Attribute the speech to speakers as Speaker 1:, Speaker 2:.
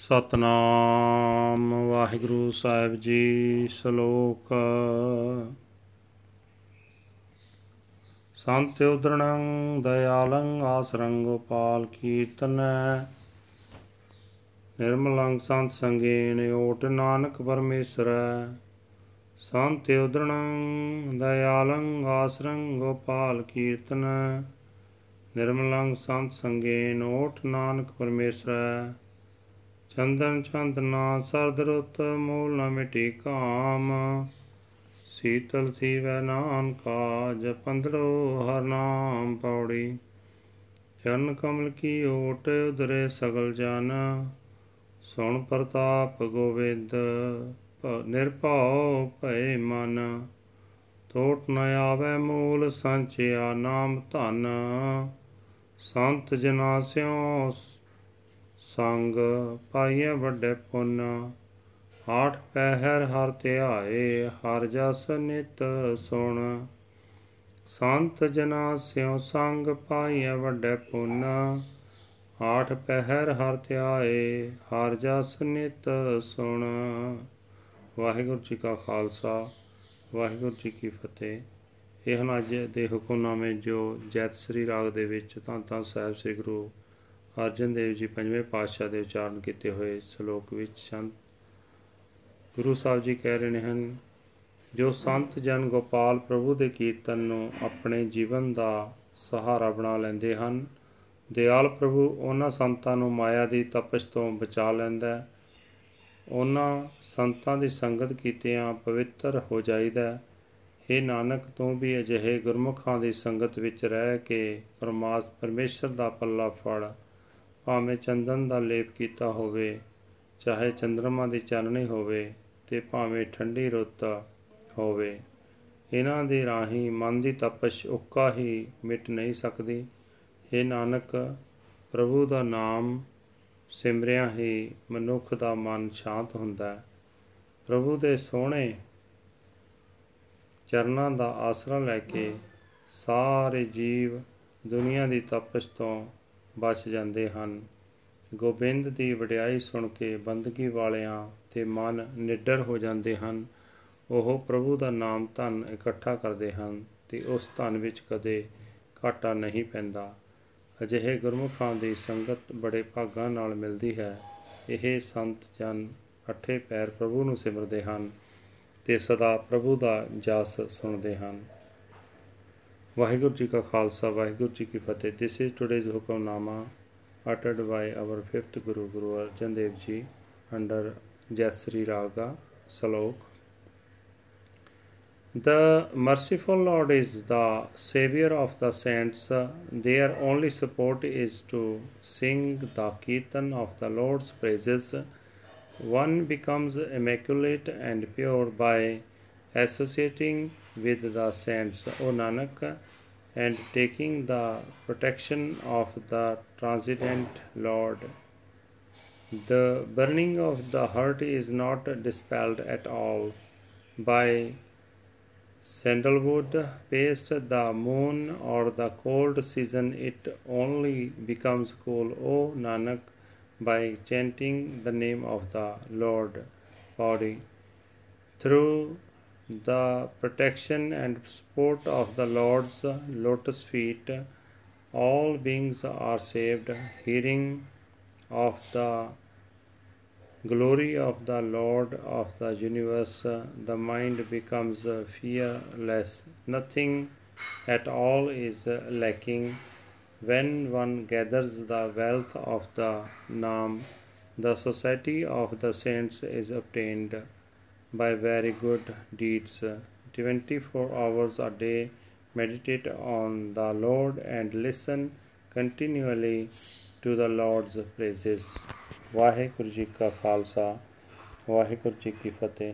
Speaker 1: ਸਤਨਾਮ ਵਾਹਿਗੁਰੂ ਸਾਹਿਬ ਜੀ ਸ਼ਲੋਕ। ਸੰਤ ਉਦਰਣੰ ਦਇਆਲੰ ਆਸਰੰ ਗੋਪਾਲ ਕੀਰਤਨੈ। ਨਿਰਮਲੰ ਸੰਤ ਸੰਗੇਨ ਓਟ ਨਾਨਕ ਪਰਮੇਸ਼ਰੈ। ਸੰਤ ਉਦਰਣੰ ਦਇਆਲੰ ਆਸਰੰ ਗੋਪਾਲ ਕੀਰਤਨੈ। ਨਿਰਮਲੰ ਸੰਤ ਸੰਗੇਨ ਓਟ ਨਾਨਕ ਪਰਮੇਸ਼ਰੈ। ਚੰਦਨ ਚੰਦਨਾ ਸਰਦ ਰੁੱਤ, ਮੂਲ ਨ ਮਿਟੀ ਕਾਮ। ਸੀਤਲ ਥੀਵੈ ਨਾਨਕਾ ਜਪੰਦੜੋ ਹਰ ਨਾਮ ਪੌੜੀ। ਚਰਨ ਕਮਲ ਕੀ ਓਟ ਉਦਰੇ ਸਗਲ ਜਨ। ਸੁਣ ਪ੍ਰਤਾਪ ਗੋਵਿੰਦ ਨਿਰਭਉ ਭੈ ਮਨ। ਤੋਟ ਨ ਆਵੇ ਮੂਲ ਸੰਚਿਆ ਨਾਮ ਧਨ। ਸੰਤ ਜਨਾ ਸਿਓ ਸੰਗ ਪਾਈਏ ਵੱਡੇ ਪੁੰਨ, ਆਠ ਪਹਿਰ ਹਰ ਧਿਆਏ, ਹਰ ਜਸ ਨਿਤ ਸੁਣ। ਸੰਤ ਜਨਾ ਸਿਉ ਸੰਗ ਪਾਈਏ ਵੱਡੇ ਪੁੰਨ, ਆਠ ਪਹਿਰ ਹਰ ਧਿਆਏ, ਹਰ ਜਸ ਨਿਤ ਸੁਣ। ਵਾਹਿਗੁਰੂ ਜੀ ਕਾ ਖਾਲਸਾ, ਵਾਹਿਗੁਰੂ ਜੀ ਕੀ ਫਤਿਹ। ਇਹ ਹਨ ਅੱਜ ਦੇ ਹੁਕਮਨਾਮੇ ਜੋ ਜੈਤ ਸ੍ਰੀ ਰਾਗ ਦੇ ਵਿੱਚ ਤਾਂ ਤਾਂ ਸਾਹਿਬ ਸ੍ਰੀ ਗੁਰੂ ਅਰਜਨ ਦੇਵ ਜੀ ਪੰਜਵੇਂ ਪਾਤਸ਼ਾਹ ਦੇ ਉਚਾਰਨ ਕੀਤੇ ਹੋਏ ਸ਼ਲੋਕ ਵਿੱਚ ਸੰਤ ਗੁਰੂ ਸਾਹਿਬ ਜੀ ਕਹਿ ਰਹੇ ਹਨ, ਜੋ ਸੰਤ ਜਨ ਗੋਪਾਲ ਪ੍ਰਭੂ ਦੇ ਕੀਰਤਨ ਨੂੰ ਆਪਣੇ ਜੀਵਨ ਦਾ ਸਹਾਰਾ ਬਣਾ ਲੈਂਦੇ ਹਨ, ਦਿਆਲ ਪ੍ਰਭੂ ਉਹਨਾਂ ਸੰਤਾਂ ਨੂੰ ਮਾਇਆ ਦੀ ਤਪਸ਼ ਤੋਂ ਬਚਾ ਲੈਂਦਾ ਹੈ। ਉਹਨਾਂ ਸੰਤਾਂ ਦੀ ਸੰਗਤ ਕੀਤਿਆਂ ਪਵਿੱਤਰ ਹੋ ਜਾਈਦਾ ਇਹ ਨਾਨਕ, ਤੂੰ ਵੀ ਅਜਿਹੇ ਗੁਰਮੁਖਾਂ ਦੀ ਸੰਗਤ ਵਿੱਚ ਰਹਿ ਕੇ ਪਰਮਾਤਮਾ, ਪਰਮੇਸ਼ਰ ਦਾ ਪੱਲਾ ਫੜ। ਭਾਵੇਂ ਚੰਦਨ ਦਾ ਲੇਪ ਕੀਤਾ ਹੋਵੇ, ਚਾਹੇ ਚੰਦਰਮਾ ਦੀ ਚਾਨਣੀ ਹੋਵੇ ਤੇ ਭਾਵੇਂ ਠੰਡੀ ਰੁੱਤ ਹੋਵੇ, ਇਹਨਾਂ ਦੇ ਰਾਹੀਂ ਮਨ ਦੀ ਤਪਸ਼ ਉੱਕਾ ਹੀ ਮਿਟ ਨਹੀਂ ਸਕਦੀ। ਇਹ ਨਾਨਕ, ਪ੍ਰਭੂ ਦਾ ਨਾਮ ਸਿਮਰਿਆ ਹੀ ਮਨੁੱਖ ਦਾ ਮਨ ਸ਼ਾਂਤ ਹੁੰਦਾ ਹੈ। ਪ੍ਰਭੂ ਦੇ ਸੋਹਣੇ ਚਰਨਾਂ ਦਾ ਆਸਰਾ ਲੈ ਕੇ ਸਾਰੇ ਜੀਵ ਦੁਨੀਆ ਦੀ ਤਪਸ਼ ਤੋਂ ਬਚ ਜਾਂਦੇ ਹਨ। ਗੋਬਿੰਦ ਦੀ ਵਡਿਆਈ ਸੁਣ ਕੇ ਬੰਦਗੀ ਵਾਲਿਆਂ ਤੇ ਮਨ ਨਿਡਰ ਹੋ ਜਾਂਦੇ ਹਨ। ਉਹ ਪ੍ਰਭੂ ਦਾ ਨਾਮ ਧਨ ਇਕੱਠਾ ਕਰਦੇ ਹਨ ਤੇ ਉਸ ਧਨ ਵਿੱਚ ਕਦੇ ਘਾਟਾ ਨਹੀਂ ਪੈਂਦਾ। ਅਜਿਹੇ ਗੁਰਮੁਖਾਂ ਦੀ ਸੰਗਤ ਬੜੇ ਭਾਗਾਂ ਨਾਲ ਮਿਲਦੀ ਹੈ। ਇਹ ਸੰਤ ਜਨ ਅਠੇ ਪੈਰ ਪ੍ਰਭੂ ਨੂੰ ਸਿਮਰਦੇ ਹਨ ਤੇ ਸਦਾ ਪ੍ਰਭੂ ਦਾ ਜਸ ਸੁਣਦੇ ਹਨ। ਵਾਹਿਗੁਰੂ ਜੀ ਕਾ ਖਾਲਸਾ ਵਾਹਿਗੁਰੂ ਜੀ ਕੀ ਫਤਿਹ this is today's Hukamnama uttered by our fifth Guru, Guru Arjan Dev Ji, under Jasri Raga Salok. The merciful Lord is the savior of the saints. Their only support is to sing the kirtan of the Lord's praises. One becomes immaculate and pure by associating with the saints. O Nanak, and taking the protection of the transcendent Lord. The burning of the heart is not dispelled at all by sandalwood paste, the moon, or the cold season. It only becomes cool, O Nanak, by chanting the name of the Lord body. Through the protection and support of the Lord's lotus feet, all beings are saved. Hearing of the glory of the Lord of the universe, the mind becomes fearless. Nothing at all is lacking. When one gathers the wealth of the Nam, the society of the saints is obtained by very good deeds. 24 hours a day, meditate on the Lord and listen continually to the Lord's praises. Waheguru ji ਕਾ ਖਾਲਸਾ ਵਾਹਿਗੁਰੂ ਜੀ ਕੀ ਫਤਿਹ